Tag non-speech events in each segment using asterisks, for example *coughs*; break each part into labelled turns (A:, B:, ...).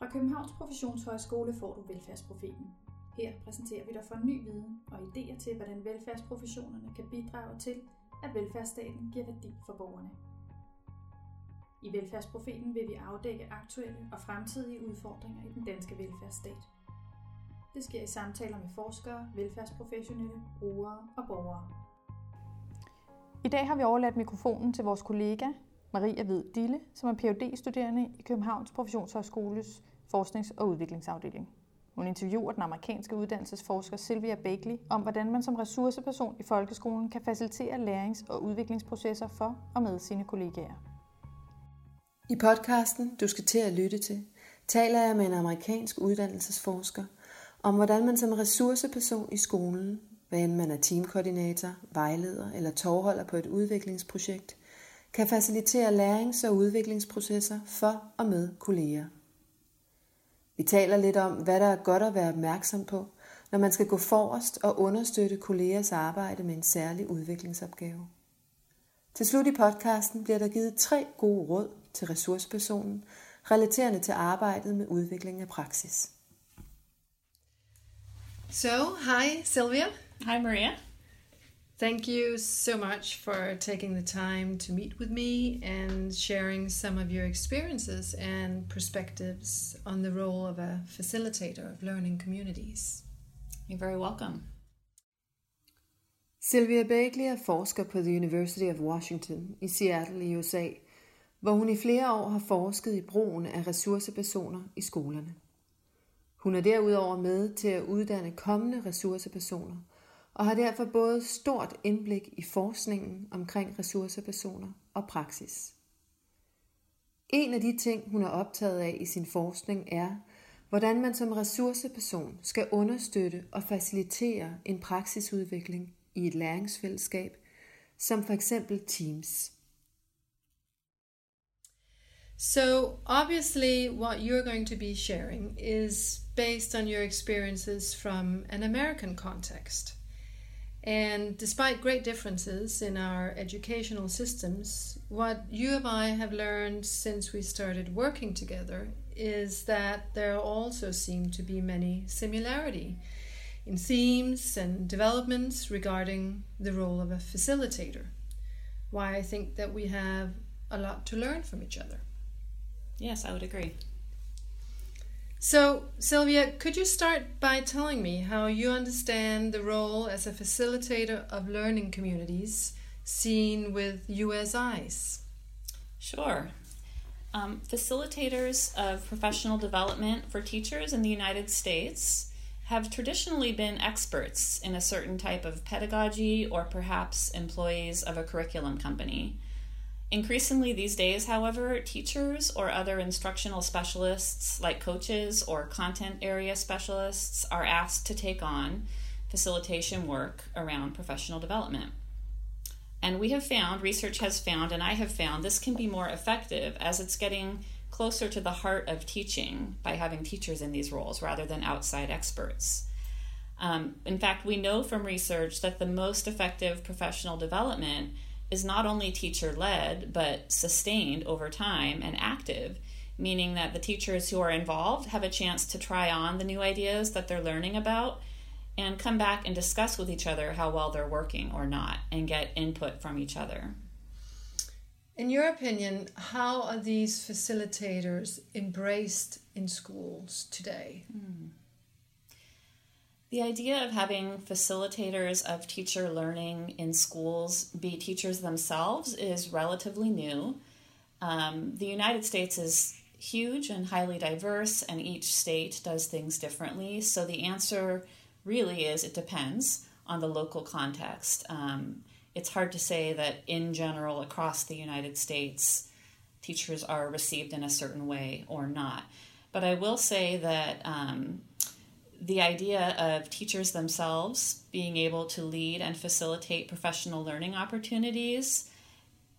A: Fra Københavns Professionshøjskole får du Velfærdsprofeten. Her præsenterer vi dig for ny viden og idéer til, hvordan velfærdsprofessionerne kan bidrage til, at velfærdsstaten giver værdi for borgerne. I Velfærdsprofeten vil vi afdække aktuelle og fremtidige udfordringer i den danske velfærdsstat. Det sker i samtaler med forskere, velfærdsprofessionelle, brugere og borgere.
B: I dag har vi overladt mikrofonen til vores kollega Maria Hvid Dille, som er phd studerende i Københavns Professionshøjskoles Forsknings- og Udviklingsafdeling. Hun interviewer den amerikanske uddannelsesforsker Sylvia Bakley om, hvordan man som ressourceperson i folkeskolen kan facilitere lærings- og udviklingsprocesser for og med sine kollegaer.
C: I podcasten, du skal til at lytte til, taler jeg med en amerikansk uddannelsesforsker om, hvordan man som ressourceperson i skolen, hvad end man er teamkoordinator, vejleder eller tovholder på et udviklingsprojekt, kan facilitere lærings- og udviklingsprocesser for og med kolleger. Vi taler lidt om, hvad der er godt at være opmærksom på, når man skal gå forrest og understøtte kollegers arbejde med en særlig udviklingsopgave. Til slut i podcasten bliver der givet tre gode råd til ressourcepersonen, relaterende til arbejdet med udvikling af praksis.
D: So, hi, Sylvia.
E: Hi, Maria.
D: Thank you so much for taking the time to meet with me and sharing some of your experiences and perspectives on the role of a facilitator of learning communities.
E: You're very welcome.
C: Sylvia Bagley er forsker på The University of Washington i Seattle i USA, hvor hun i flere år har forsket i brugen af ressourcepersoner i skolerne. Hun er derudover med til at uddanne kommende ressourcepersoner og har derfor både stort indblik i forskningen omkring ressourcepersoner og praksis. En af de ting, hun er optaget af i sin forskning er, hvordan man som ressourceperson skal understøtte og facilitere en praksisudvikling i et læringsfællesskab, som for eksempel Teams.
D: So, obviously, what you're going to be sharing is based on your experiences from an American context. And despite great differences in our educational systems, what you and I have learned since we started working together is that there also seem to be many similarity in themes and developments regarding the role of a facilitator. Why I think that we have a lot to learn from each other.
E: Yes, I would agree.
D: So, Sylvia, could you start by telling me how you understand the role as a facilitator of learning communities seen with US eyes?
E: Sure. Um, facilitators of professional development for teachers in the United States have traditionally been experts in a certain type of pedagogy or perhaps employees of a curriculum company. Increasingly these days, however, teachers or other instructional specialists like coaches or content area specialists are asked to take on facilitation work around professional development. And we have found, research has found, and I have found, this can be more effective as it's getting closer to the heart of teaching by having teachers in these roles rather than outside experts. Um, in fact, we know from research that the most effective professional development is not only teacher led, but sustained over time and active, meaning that the teachers who are involved have a chance to try on the new ideas that they're learning about and come back and discuss with each other how well they're working or not and get input from each other.
D: In your opinion, how are these facilitators embraced in schools today?
E: Hmm. The idea of having facilitators of teacher learning in schools be teachers themselves is relatively new. Um, the United States is huge and highly diverse, and each state does things differently. So the answer really is it depends on the local context. Um, it's hard to say that in general across the United States teachers are received in a certain way or not. But I will say that um, the idea of teachers themselves being able to lead and facilitate professional learning opportunities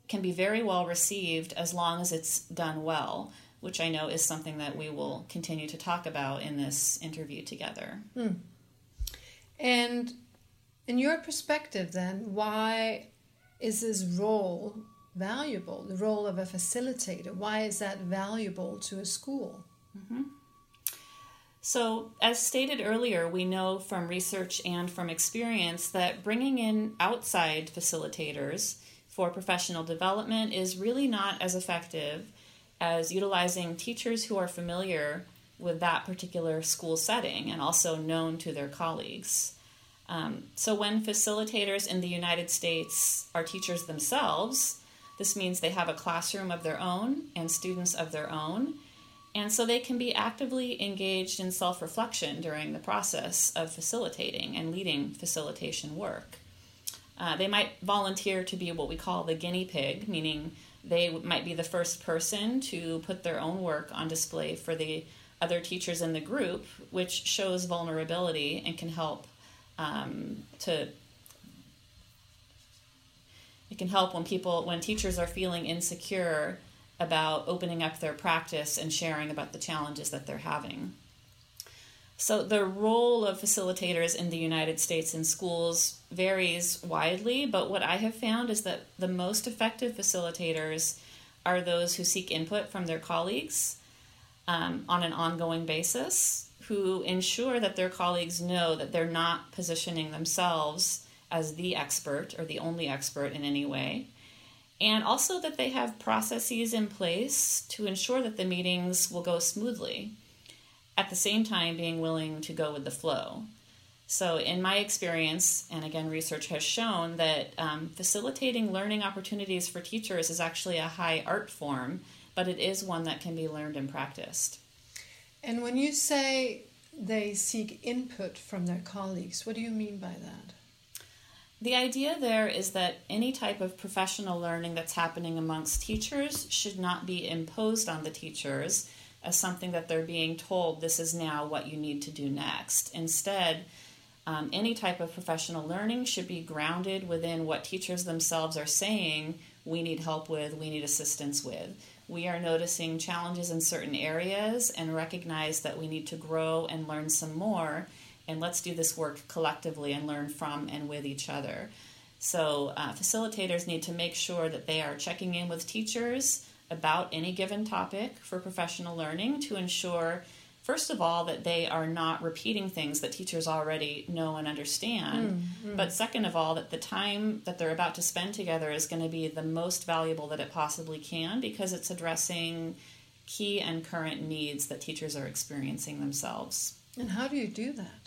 E: can be very well received as long as it's done well, which I know is something that we will continue to talk about in this interview together.
D: Hmm. And in your perspective, then, why is this role valuable? The role of a facilitator, why is that valuable to a school?
E: Mm-hmm. So, as stated earlier, we know from research and from experience that bringing in outside facilitators for professional development is really not as effective as utilizing teachers who are familiar with that particular school setting and also known to their colleagues. Um, so, when facilitators in the United States are teachers themselves, this means they have a classroom of their own and students of their own and so they can be actively engaged in self reflection during the process of facilitating and leading facilitation work. Uh, they might volunteer to be what we call the guinea pig, meaning they might be the first person to put their own work on display for the other teachers in the group, which shows vulnerability and can help um, to. It can help when people, when teachers are feeling insecure about opening up their practice and sharing about the challenges that they're having. So, the role of facilitators in the United States in schools varies widely, but what I have found is that the most effective facilitators are those who seek input from their colleagues um, on an ongoing basis, who ensure that their colleagues know that they're not positioning themselves as the expert or the only expert in any way, and also that they have processes in place to ensure that the meetings will go smoothly, at the same time, being willing to go with the flow. So, in my experience, and again, research has shown that um, facilitating learning opportunities for teachers is actually a high art form, but it is one that can be learned and practiced.
D: And when you say they seek input from their colleagues, what do you mean by that?
E: The idea there is that any type of professional learning that's happening amongst teachers should not be imposed on the teachers as something that they're being told this is now what you need to do next. Instead, um, any type of professional learning should be grounded within what teachers themselves are saying we need help with, we need assistance with. We are noticing challenges in certain areas and recognize that we need to grow and learn some more and let's do this work collectively and learn from and with each other. So, uh, facilitators need to make sure that they are checking in with teachers about any given topic for professional learning to ensure, first of all, that they are not repeating things that teachers already know and understand. Mm, mm. But second of all, that the time that they're about to spend together is going to be the most valuable that it possibly can because it's addressing key and current needs that teachers are experiencing themselves.
D: And how do you do that?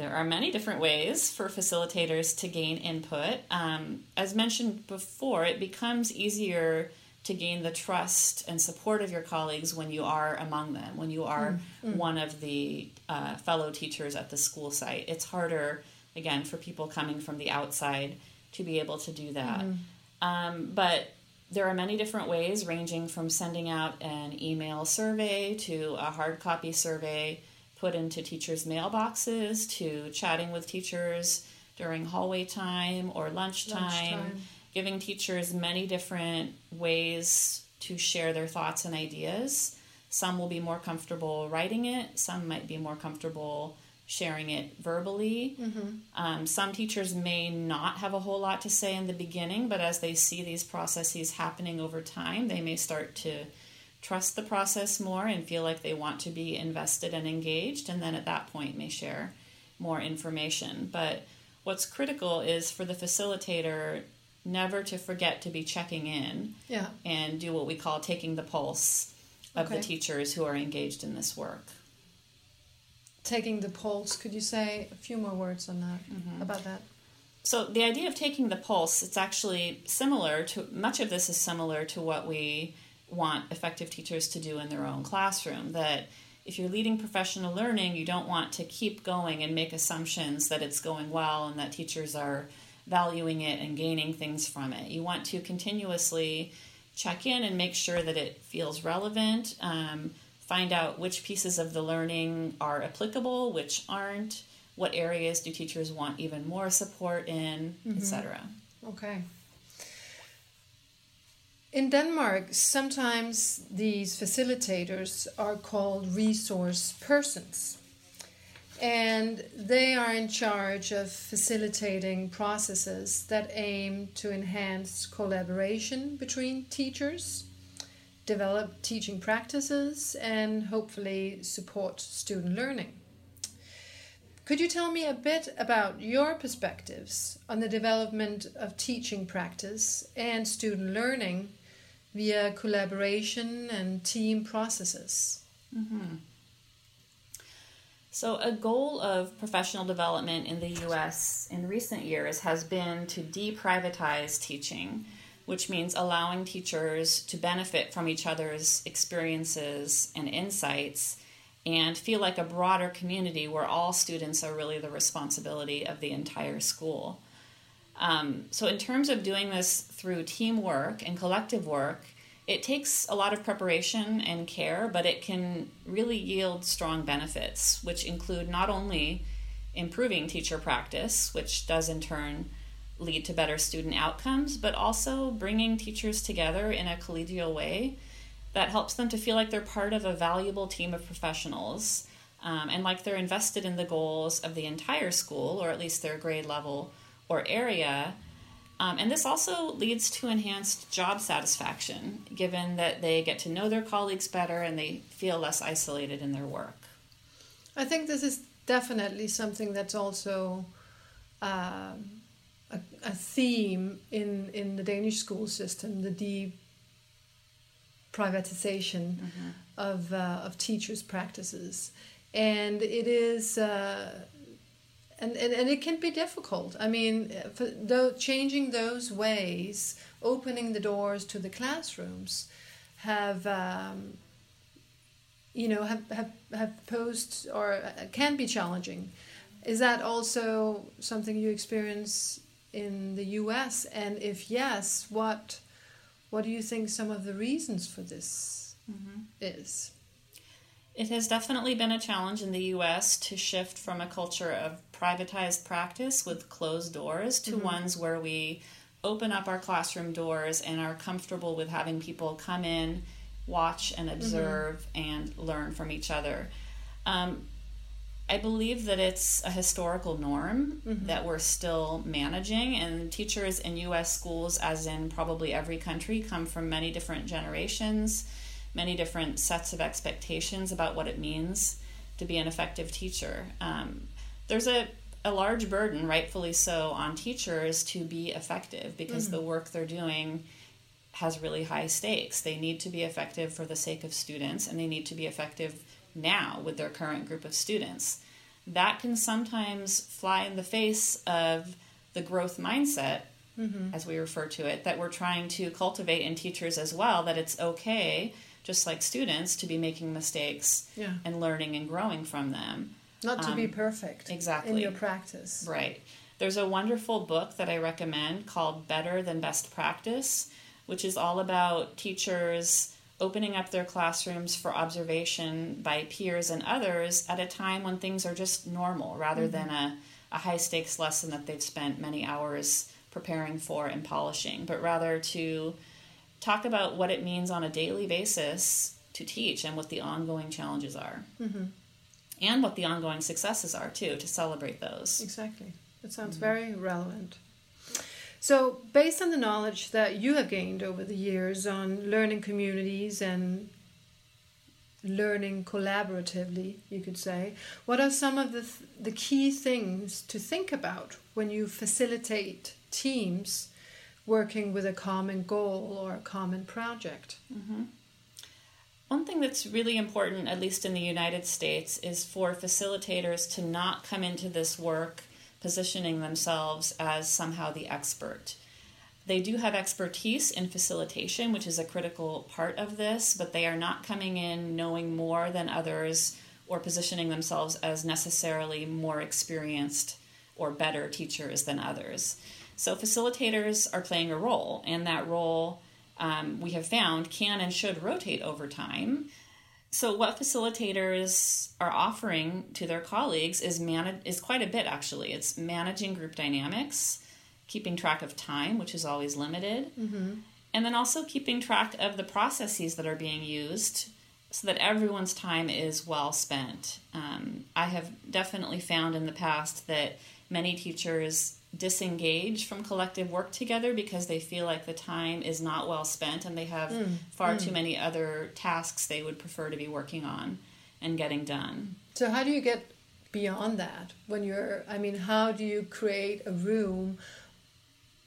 E: There are many different ways for facilitators to gain input. Um, as mentioned before, it becomes easier to gain the trust and support of your colleagues when you are among them, when you are mm-hmm. one of the uh, fellow teachers at the school site. It's harder, again, for people coming from the outside to be able to do that. Mm-hmm. Um, but there are many different ways, ranging from sending out an email survey to a hard copy survey put into teachers' mailboxes to chatting with teachers during hallway time or lunchtime, lunchtime, giving teachers many different ways to share their thoughts and ideas. Some will be more comfortable writing it, some might be more comfortable sharing it verbally. Mm-hmm. Um, some teachers may not have a whole lot to say in the beginning, but as they see these processes happening over time, they may start to trust the process more and feel like they want to be invested and engaged, and then at that point may share more information. But what's critical is for the facilitator never to forget to be checking in
D: yeah.
E: and do what we call taking the pulse of okay. the teachers who are engaged in this work.
D: Taking the pulse, could you say a few more words on that mm-hmm. about that?
E: So the idea of taking the pulse, it's actually similar to much of this is similar to what we want effective teachers to do in their own classroom. That if you're leading professional learning, you don't want to keep going and make assumptions that it's going well and that teachers are valuing it and gaining things from it. You want to continuously check in and make sure that it feels relevant. Um, find out which pieces of the learning are applicable, which aren't. What areas do teachers want even more support in, mm-hmm. etc.
D: Okay. In Denmark, sometimes these facilitators are called resource persons. And they are in charge of facilitating processes that aim to enhance collaboration between teachers, develop teaching practices, and hopefully support student learning. Could you tell me a bit about your perspectives on the development of teaching practice and student learning via collaboration and team processes?
E: Mm-hmm. So, a goal of professional development in the US in recent years has been to deprivatize teaching, which means allowing teachers to benefit from each other's experiences and insights and feel like a broader community where all students are really the responsibility of the entire school. Um, so, in terms of doing this through teamwork and collective work, it takes a lot of preparation and care, but it can really yield strong benefits, which include not only improving teacher practice, which does in turn lead to better student outcomes, but also bringing teachers together in a collegial way that helps them to feel like they're part of a valuable team of professionals um, and like they're invested in the goals of the entire school, or at least their grade level or area um, and this also leads to enhanced job satisfaction, given that they get to know their colleagues better and they feel less isolated in their work.
D: I think this is definitely something that's also um, a, a, theme in, in the Danish school system the deprivatization mm-hmm. of, uh, of teachers' practices. And it is. Uh, and, and, and it can be difficult. I mean, for though changing those ways, opening the doors to the classrooms, have um, you know have, have have posed or uh, can be challenging. Is that also something you experience in the U.S. And if yes, what what do you think some of the reasons for this mm-hmm. is?
E: It has definitely been a challenge in the US to shift from a culture of privatized practice with closed doors to mm-hmm. ones where we open up our classroom doors and are comfortable with having people come in, watch, and mm-hmm. observe mm-hmm. and learn from each other. Um, I believe that it's a historical norm mm-hmm. that we're still managing, and teachers in US schools, as in probably every country, come from many different generations many different sets of expectations about what it means to be an effective teacher. Um, there's a, a large burden, rightfully so, on teachers to be effective because mm-hmm. the work they're doing has really high stakes. They need to be effective for the sake of students and they need to be effective now with their current group of students. That can sometimes fly in the face of the growth mindset, mm-hmm. as we refer to it, that we're trying to cultivate in teachers as well, that it's okay just like students, to be making mistakes yeah. and learning and growing from them.
D: Not to um, be perfect.
E: Exactly.
D: In your practice.
E: Right. There's a wonderful book that I recommend called Better Than Best Practice, which is all about teachers opening up their classrooms for observation by peers and others at a time when things are just normal rather mm-hmm. than a, a high stakes lesson that they've spent many hours preparing for and polishing, but rather to talk about what it means on a daily basis to teach and what the ongoing challenges are. Mm-hmm. And what the ongoing successes are, too, to celebrate those.
D: Exactly. That sounds mm-hmm. very relevant. So, based on the knowledge that you have gained over the years on learning communities and learning collaboratively, you could say, what are some of the, th- the key things to think about when you facilitate teams working with a common goal or a common project.
E: Mm-hmm. One thing that's really important, at least in the United States, is for facilitators to not come into this work positioning themselves as somehow the expert. They do have expertise in facilitation, which is a critical part of this, but they are not coming in knowing more than others or positioning themselves as necessarily more experienced or better teachers than others. So facilitators are playing a role, and that role um, we have found can and should rotate over time. So what facilitators are offering to their colleagues is man- is quite a bit actually. It's managing group dynamics, keeping track of time, which is always limited, mm-hmm. and then also keeping track of the processes that are being used so that everyone's time is well spent. Um, I have definitely found in the past that many teachers disengage from collective work together because they feel like the time is not well spent and they have mm. far mm. too many other tasks they would prefer to be working on and getting done.
D: So, how do you get beyond that when you're, I mean, how do you create a room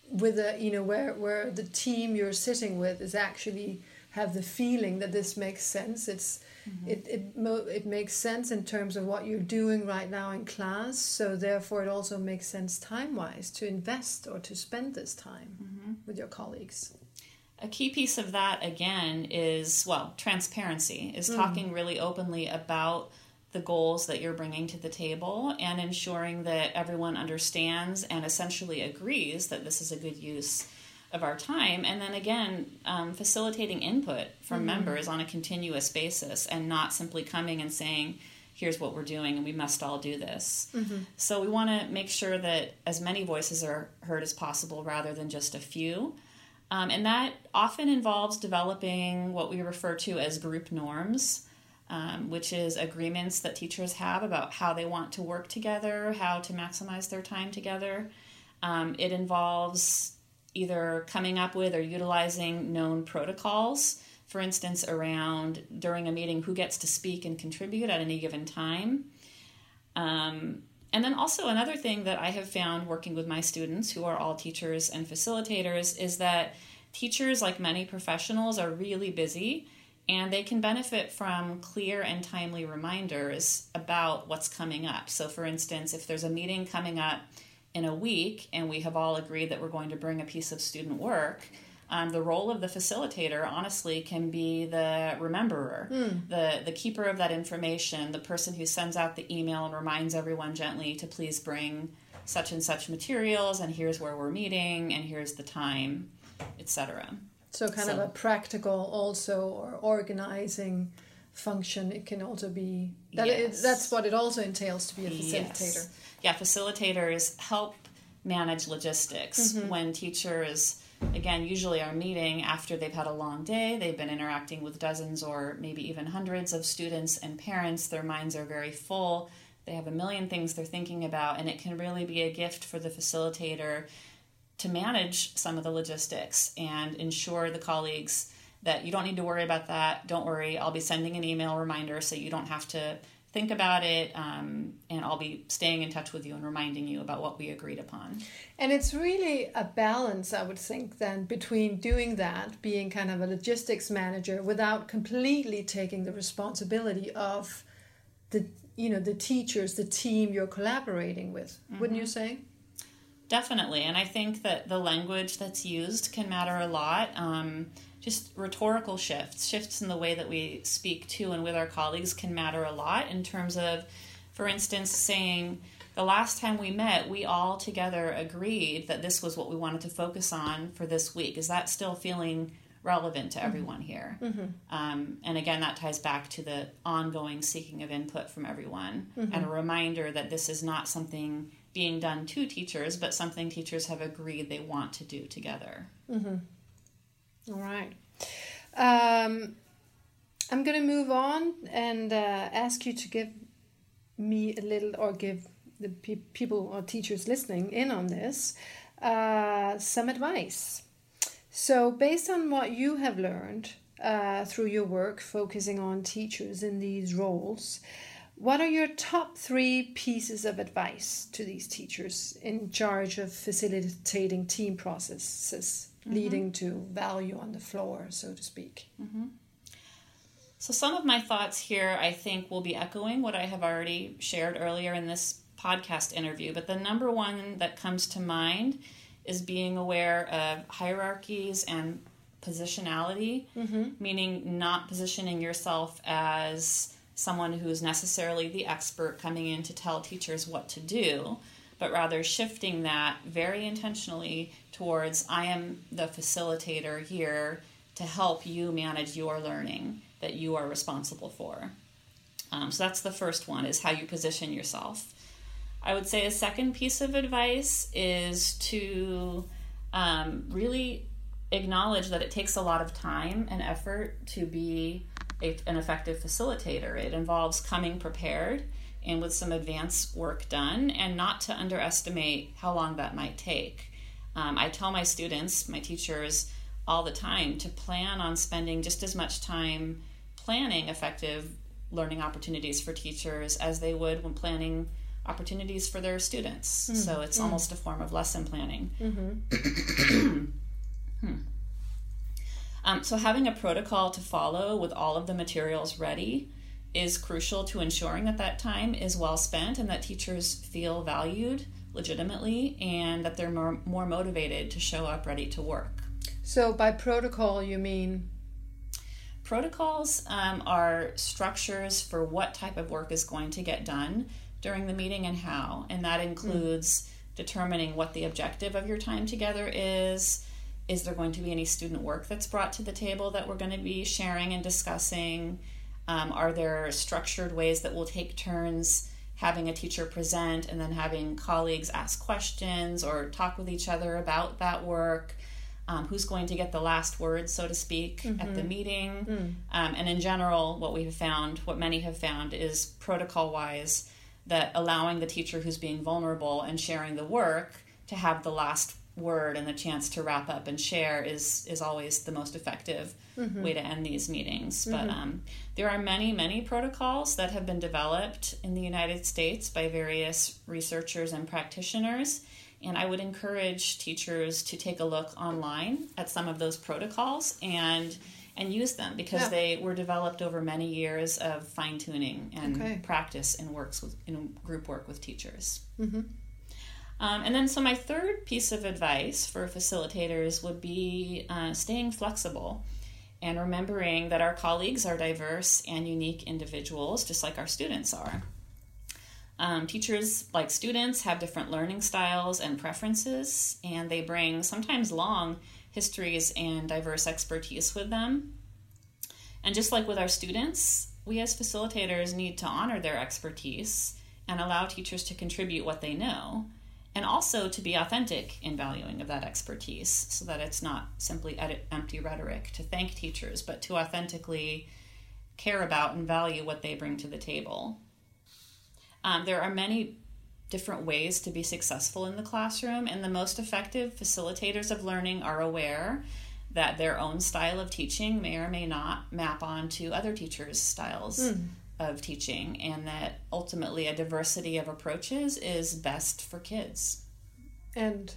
D: with a, you know, where, where the team you're sitting with is actually have the feeling that this makes sense? It's, Mm-hmm. It, it, it makes sense in terms of what you're doing right now in class, so therefore it also makes sense time wise to invest or to spend this time mm-hmm. with your colleagues.
E: A key piece of that, again, is well, transparency, is mm. talking really openly about the goals that you're bringing to the table and ensuring that everyone understands and essentially agrees that this is a good use of our time and then again um, facilitating input from mm-hmm. members on a continuous basis and not simply coming and saying here's what we're doing and we must all do this mm-hmm. so we want to make sure that as many voices are heard as possible rather than just a few um, and that often involves developing what we refer to as group norms um, which is agreements that teachers have about how they want to work together how to maximize their time together um, it involves either coming up with or utilizing known protocols. For instance, around during a meeting, who gets to speak and contribute at any given time. Um, and then also, another thing that I have found working with my students, who are all teachers and facilitators, is that teachers, like many professionals, are really busy and they can benefit from clear and timely reminders about what's coming up. So, for instance, if there's a meeting coming up in a week and we have all agreed that we're going to bring a piece of student work, um, the role of the facilitator honestly can be the rememberer, mm. the the keeper of that information, the person who sends out the email and reminds everyone gently to please bring such and such materials and here's where we're meeting and here's the time, etc.
D: So kind so, of a practical also or organizing function it can also be that yes. it, that's what it also entails to be a facilitator. Yes
E: yeah, facilitators help manage logistics mm-hmm. when teachers again usually are meeting after they've had a long day they've been interacting with dozens or maybe even hundreds of students and parents their minds are very full they have a million things they're thinking about and it can really be a gift for the facilitator to manage some of the logistics and ensure the colleagues that you don't need to worry about that don't worry i'll be sending an email reminder so you don't have to think about it, um, and I'll be staying in touch with you and reminding you about what we agreed upon.
D: And it's really a balance, I would think, then between doing that, being kind of a logistics manager, without completely taking the responsibility of the you know the teachers, the team you're collaborating with. Mm-hmm. Wouldn't you say?
E: Definitely, and I think that the language that's used can matter a lot. Um, just rhetorical shifts, shifts in the way that we speak to and with our colleagues can matter a lot in terms of, for instance, saying, the last time we met, we all together agreed that this was what we wanted to focus on for this week. Is that still feeling relevant to mm-hmm. everyone mm-hmm. here? Mm-hmm. Um, and again, that ties back to the ongoing seeking of input from everyone mm-hmm. and a reminder that this is not something being done to teachers, but something teachers have agreed they want to do together.
D: All right. Um, I'm going to move on and uh, ask you to give me a little, or give the pe- people or teachers listening in on this, uh, some advice. So, based on what you have learned uh, through your work focusing on teachers in these roles, what are your top three pieces of advice to these teachers in charge of facilitating team processes? Mm-hmm. leading to value on the floor, so to speak.
E: Mm-hmm. So, some of my thoughts here, I think, will be echoing what I have already shared earlier in this podcast interview. But the number one that comes to mind is being aware of hierarchies and positionality, mm-hmm. meaning not positioning yourself as someone who is necessarily the expert coming in to tell teachers what to do, but rather shifting that very intentionally towards I am the facilitator here to help you manage your learning that you are responsible for. Um, so that's the first one is how you position yourself. I would say a second piece of advice is to um, really acknowledge that it takes a lot of time and effort to be a, an effective facilitator. It involves coming prepared and with some advanced work done, and not to underestimate how long that might take. Um, I tell my students, my teachers, all the time to plan on spending just as much time planning effective learning opportunities for teachers as they would when planning opportunities for their students. Mm. So it's mm. almost a form of lesson planning. Mm-hmm. *coughs* hmm. um, so having a protocol to follow with all of the materials ready is crucial to ensuring that that time is well spent and that teachers feel valued legitimately and that they're more, more motivated to show up ready to work.
D: So, by protocol, you mean?
E: Protocols um, are structures for what type of work is going to get done during the meeting and how. And that includes mm. determining what the objective of your time together is. Is there going to be any student work that's brought to the table that we're going to be sharing and discussing? Um, are there structured ways that we'll take turns having a teacher present and then having colleagues ask questions or talk with each other about that work? um, who's going to get the last word, so to speak, mm-hmm. at the mm-hmm. meeting. Mm. Um, and in general, what we have found, what many have found, is protocol wise that allowing the teacher who's being vulnerable and sharing the work to have the last word and the chance to wrap up and share is is always the most effective mm-hmm. way to end these meetings. Mm-hmm. But um, there are many many protocols that have been developed in the United States by various researchers and practitioners and I would encourage teachers to take a look online at some of those protocols and and use them because yeah. they were developed over many years of fine tuning and okay. practice in works with in group work with teachers. Mm-hmm. Um, and then, so my third piece of advice for facilitators would be uh, staying flexible and remembering that our colleagues are diverse and unique individuals, just like our students are. Um, teachers, like students, have different learning styles and preferences, and they bring sometimes long histories and diverse expertise with them. And just like with our students, we as facilitators need to honor their expertise and allow teachers to contribute what they know, and also to be authentic in valuing of that expertise so that it's not simply empty rhetoric to thank teachers, but to authentically care about and value what they bring to the table. Um, there are many different ways to be successful in the classroom, and the most effective facilitators of learning are aware that their own style of teaching may or may not map onto other teachers' styles mm. Of teaching, and that ultimately a diversity of approaches is best for kids
D: and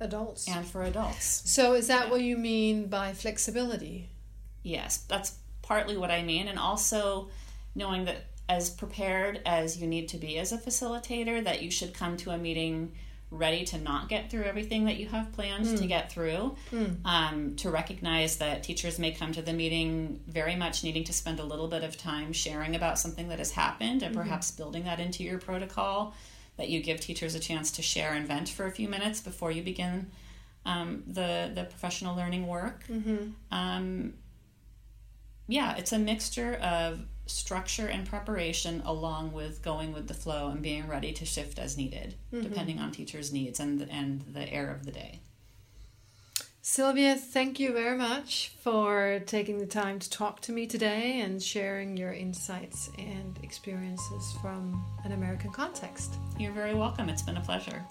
D: adults.
E: And for adults.
D: So, is that yeah. what you mean by flexibility?
E: Yes, that's partly what I mean, and also knowing that as prepared as you need to be as a facilitator, that you should come to a meeting ready to not get through everything that you have planned mm. to get through. Mm. Um, to recognize that teachers may come to the meeting very much needing to spend a little bit of time sharing about something that has happened and mm-hmm. perhaps building that into your protocol. That you give teachers a chance to share and vent for a few minutes before you begin um, the the professional learning work. Mm-hmm. Um, yeah, it's a mixture of structure and preparation along with going with the flow and being ready to shift as needed mm-hmm. depending on teachers needs and and the air of the day.
D: Sylvia thank you very much for taking the time to talk to me today and sharing your insights and experiences from an American context.
E: You're very welcome. It's been a pleasure